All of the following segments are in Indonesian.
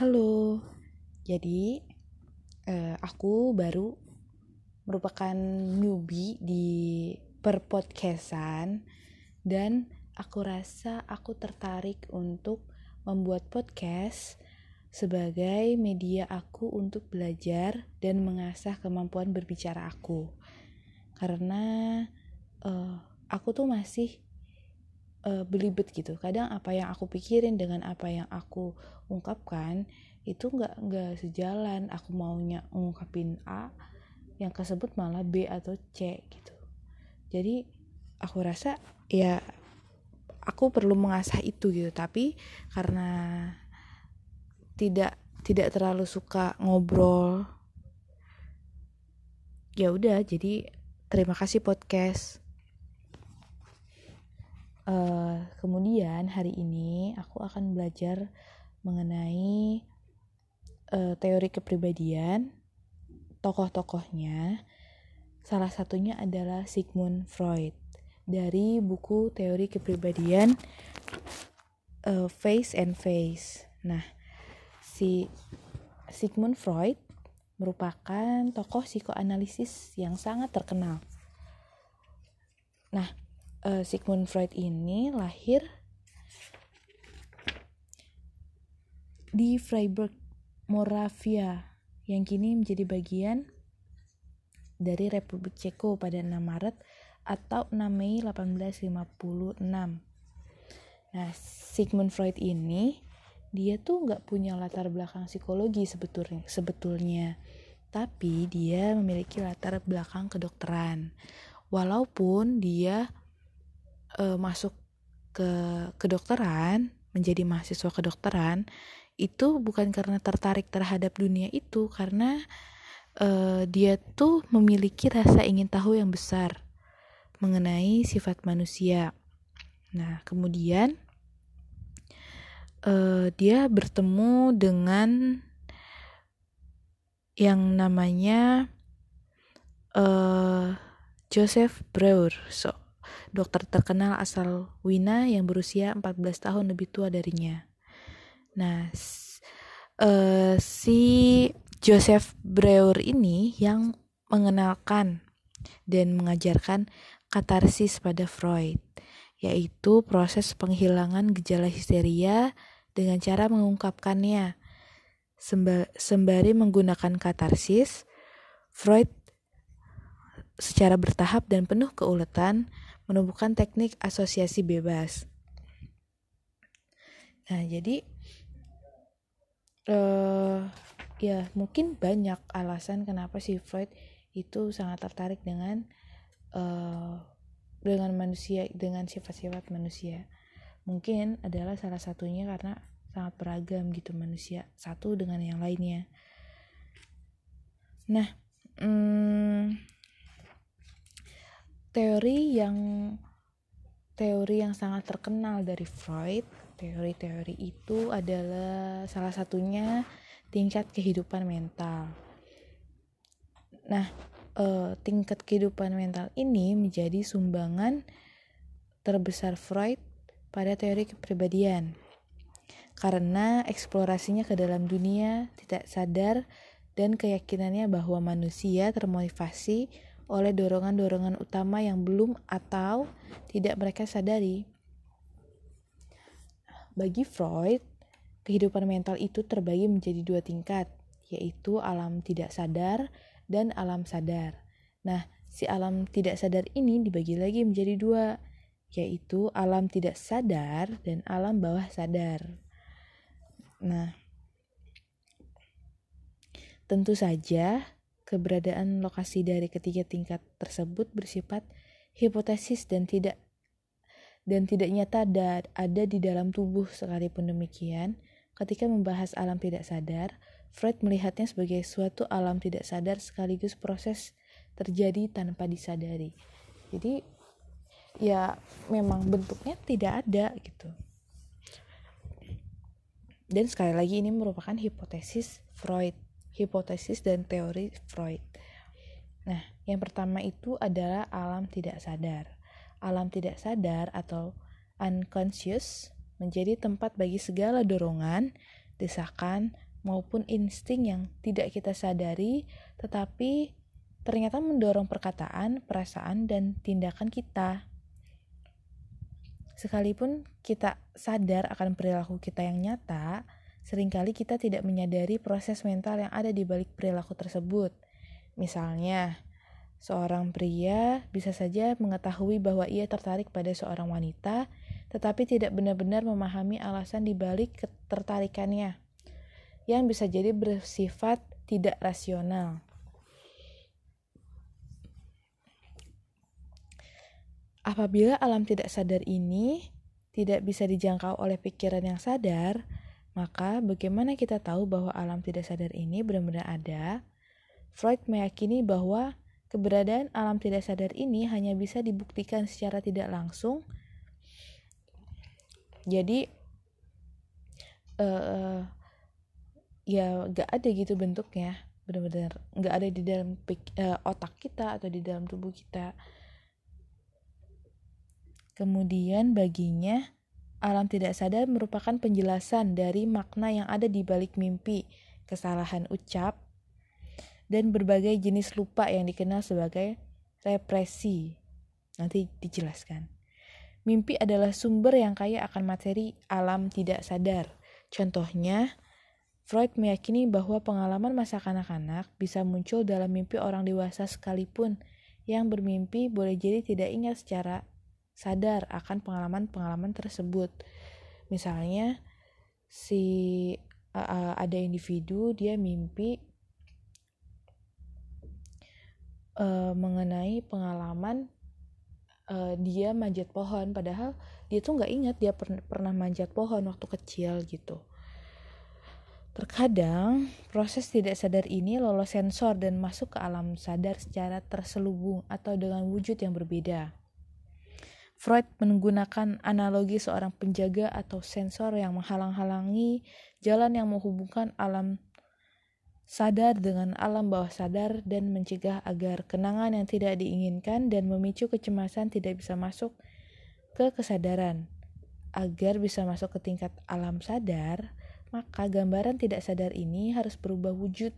Halo, jadi eh, aku baru merupakan newbie di perpodcastan dan aku rasa aku tertarik untuk membuat podcast sebagai media aku untuk belajar dan mengasah kemampuan berbicara aku. Karena eh, aku tuh masih uh, belibet gitu. Kadang apa yang aku pikirin dengan apa yang aku ungkapkan itu nggak nggak sejalan. Aku maunya ngungkapin A yang tersebut malah B atau C gitu. Jadi aku rasa ya aku perlu mengasah itu gitu. Tapi karena tidak tidak terlalu suka ngobrol ya udah. Jadi terima kasih podcast Uh, kemudian hari ini aku akan belajar mengenai uh, teori kepribadian, tokoh-tokohnya. Salah satunya adalah Sigmund Freud dari buku teori kepribadian uh, Face and Face. Nah, si Sigmund Freud merupakan tokoh psikoanalisis yang sangat terkenal. Nah, uh, Sigmund Freud ini lahir di Freiburg, Moravia, yang kini menjadi bagian dari Republik Ceko pada 6 Maret atau 6 Mei 1856. Nah, Sigmund Freud ini dia tuh nggak punya latar belakang psikologi sebetulnya, sebetulnya, tapi dia memiliki latar belakang kedokteran. Walaupun dia uh, masuk ke kedokteran, menjadi mahasiswa kedokteran, itu bukan karena tertarik terhadap dunia itu, karena uh, dia tuh memiliki rasa ingin tahu yang besar mengenai sifat manusia. Nah, kemudian uh, dia bertemu dengan yang namanya uh, Joseph Breuer. So, dokter terkenal asal Wina yang berusia 14 tahun lebih tua darinya. Nah, uh, si Joseph Breuer ini yang mengenalkan dan mengajarkan katarsis pada Freud, yaitu proses penghilangan gejala histeria dengan cara mengungkapkannya. Sembari menggunakan katarsis, Freud secara bertahap dan penuh keuletan menemukan teknik asosiasi bebas. Nah, jadi uh, ya mungkin banyak alasan kenapa si Freud itu sangat tertarik dengan uh, dengan manusia dengan sifat-sifat manusia. Mungkin adalah salah satunya karena sangat beragam gitu manusia satu dengan yang lainnya. Nah, hmm, teori yang teori yang sangat terkenal dari Freud teori-teori itu adalah salah satunya tingkat kehidupan mental. Nah eh, tingkat kehidupan mental ini menjadi sumbangan terbesar Freud pada teori kepribadian. Karena eksplorasinya ke dalam dunia tidak sadar dan keyakinannya bahwa manusia termotivasi oleh dorongan-dorongan utama yang belum atau tidak mereka sadari. Bagi Freud, kehidupan mental itu terbagi menjadi dua tingkat, yaitu alam tidak sadar dan alam sadar. Nah, si alam tidak sadar ini dibagi lagi menjadi dua, yaitu alam tidak sadar dan alam bawah sadar. Nah, tentu saja Keberadaan lokasi dari ketiga tingkat tersebut bersifat hipotesis dan tidak dan tidak nyata ada di dalam tubuh sekalipun demikian. Ketika membahas alam tidak sadar, Freud melihatnya sebagai suatu alam tidak sadar sekaligus proses terjadi tanpa disadari. Jadi ya memang bentuknya tidak ada gitu. Dan sekali lagi ini merupakan hipotesis Freud hipotesis dan teori Freud. Nah, yang pertama itu adalah alam tidak sadar. Alam tidak sadar atau unconscious menjadi tempat bagi segala dorongan, desakan, maupun insting yang tidak kita sadari, tetapi ternyata mendorong perkataan, perasaan, dan tindakan kita. Sekalipun kita sadar akan perilaku kita yang nyata, sering kali kita tidak menyadari proses mental yang ada di balik perilaku tersebut. Misalnya, seorang pria bisa saja mengetahui bahwa ia tertarik pada seorang wanita, tetapi tidak benar-benar memahami alasan di balik ketertarikannya, yang bisa jadi bersifat tidak rasional. Apabila alam tidak sadar ini tidak bisa dijangkau oleh pikiran yang sadar, maka bagaimana kita tahu bahwa alam tidak sadar ini benar-benar ada? Freud meyakini bahwa keberadaan alam tidak sadar ini hanya bisa dibuktikan secara tidak langsung. Jadi, uh, ya gak ada gitu bentuknya, benar-benar gak ada di dalam uh, otak kita atau di dalam tubuh kita Kemudian baginya, alam tidak sadar merupakan penjelasan dari makna yang ada di balik mimpi, kesalahan ucap, dan berbagai jenis lupa yang dikenal sebagai represi. Nanti dijelaskan. Mimpi adalah sumber yang kaya akan materi alam tidak sadar. Contohnya, Freud meyakini bahwa pengalaman masa kanak-kanak bisa muncul dalam mimpi orang dewasa sekalipun yang bermimpi boleh jadi tidak ingat secara sadar akan pengalaman-pengalaman tersebut. Misalnya si uh, ada individu dia mimpi uh, mengenai pengalaman uh, dia manjat pohon padahal dia tuh nggak ingat dia per pernah manjat pohon waktu kecil gitu. Terkadang, proses tidak sadar ini lolos sensor dan masuk ke alam sadar secara terselubung atau dengan wujud yang berbeda. Freud menggunakan analogi seorang penjaga atau sensor yang menghalang-halangi jalan yang menghubungkan alam sadar dengan alam bawah sadar dan mencegah agar kenangan yang tidak diinginkan dan memicu kecemasan tidak bisa masuk ke kesadaran. Agar bisa masuk ke tingkat alam sadar, maka gambaran tidak sadar ini harus berubah wujud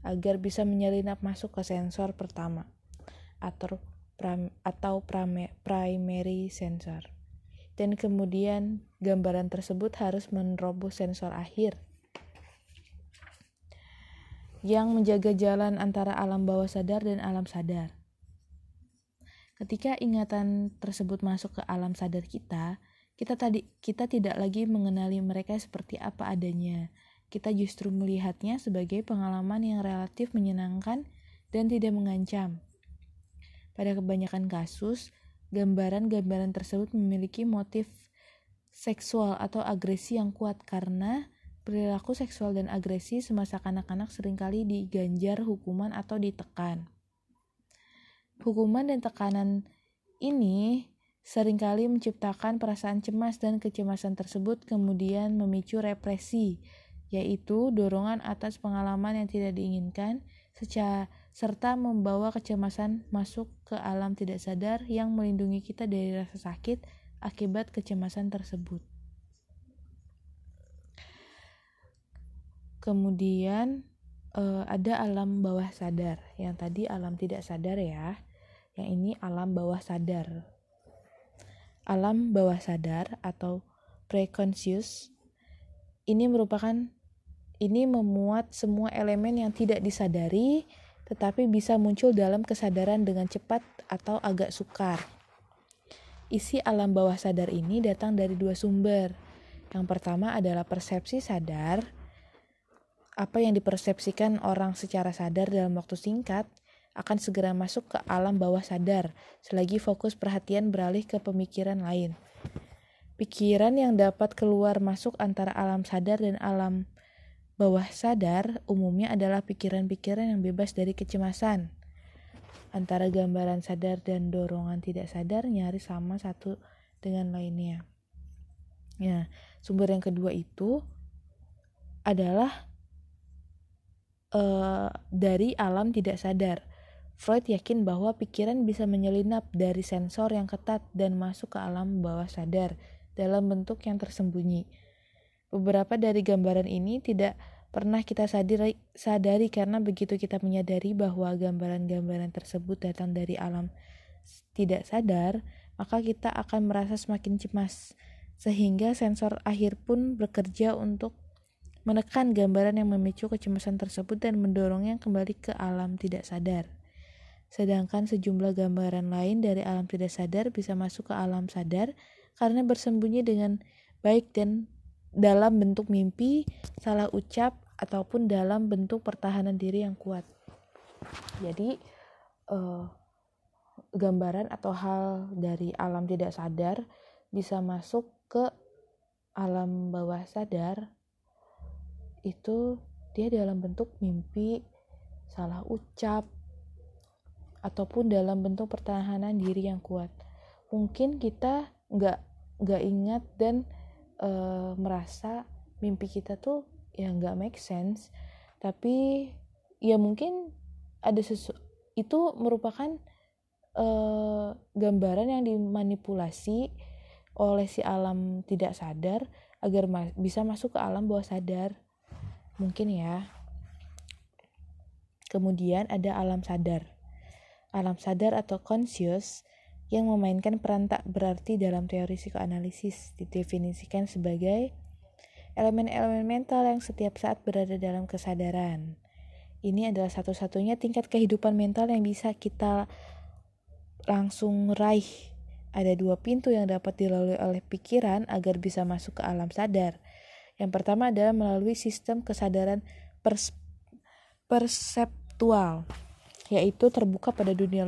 agar bisa menyelinap masuk ke sensor pertama atau atau primary sensor. Dan kemudian gambaran tersebut harus menerobos sensor akhir yang menjaga jalan antara alam bawah sadar dan alam sadar. Ketika ingatan tersebut masuk ke alam sadar kita, kita tadi kita tidak lagi mengenali mereka seperti apa adanya. Kita justru melihatnya sebagai pengalaman yang relatif menyenangkan dan tidak mengancam. Pada kebanyakan kasus, gambaran-gambaran tersebut memiliki motif seksual atau agresi yang kuat karena perilaku seksual dan agresi semasa kanak-kanak sering kali diganjar hukuman atau ditekan. Hukuman dan tekanan ini sering kali menciptakan perasaan cemas dan kecemasan tersebut kemudian memicu represi, yaitu dorongan atas pengalaman yang tidak diinginkan secara serta membawa kecemasan masuk ke alam tidak sadar yang melindungi kita dari rasa sakit akibat kecemasan tersebut. Kemudian uh, ada alam bawah sadar, yang tadi alam tidak sadar ya, yang ini alam bawah sadar. Alam bawah sadar atau preconscious ini merupakan ini memuat semua elemen yang tidak disadari tetapi bisa muncul dalam kesadaran dengan cepat atau agak sukar. Isi alam bawah sadar ini datang dari dua sumber. Yang pertama adalah persepsi sadar, apa yang dipersepsikan orang secara sadar dalam waktu singkat akan segera masuk ke alam bawah sadar selagi fokus perhatian beralih ke pemikiran lain. Pikiran yang dapat keluar masuk antara alam sadar dan alam Bawah sadar umumnya adalah pikiran-pikiran yang bebas dari kecemasan. Antara gambaran sadar dan dorongan tidak sadar nyaris sama satu dengan lainnya. Ya, sumber yang kedua itu adalah uh, dari alam tidak sadar. Freud yakin bahwa pikiran bisa menyelinap dari sensor yang ketat dan masuk ke alam bawah sadar dalam bentuk yang tersembunyi Beberapa dari gambaran ini tidak pernah kita sadari, sadari karena begitu kita menyadari bahwa gambaran-gambaran tersebut datang dari alam tidak sadar, maka kita akan merasa semakin cemas, sehingga sensor akhir pun bekerja untuk menekan gambaran yang memicu kecemasan tersebut dan mendorongnya kembali ke alam tidak sadar. Sedangkan sejumlah gambaran lain dari alam tidak sadar bisa masuk ke alam sadar karena bersembunyi dengan baik dan dalam bentuk mimpi, salah ucap, ataupun dalam bentuk pertahanan diri yang kuat. Jadi, uh, gambaran atau hal dari alam tidak sadar bisa masuk ke alam bawah sadar itu dia dalam bentuk mimpi, salah ucap, ataupun dalam bentuk pertahanan diri yang kuat. Mungkin kita nggak nggak ingat dan uh, merasa mimpi kita tuh ya nggak make sense, tapi ya mungkin ada sesu itu merupakan uh, gambaran yang dimanipulasi oleh si alam tidak sadar agar ma bisa masuk ke alam bawah sadar. Mungkin ya. Kemudian ada alam sadar. Alam sadar atau conscious yang memainkan peran tak berarti dalam teori psikoanalisis didefinisikan sebagai elemen-elemen mental yang setiap saat berada dalam kesadaran. Ini adalah satu-satunya tingkat kehidupan mental yang bisa kita langsung raih. Ada dua pintu yang dapat dilalui oleh pikiran agar bisa masuk ke alam sadar. Yang pertama adalah melalui sistem kesadaran pers perseptual, yaitu terbuka pada dunia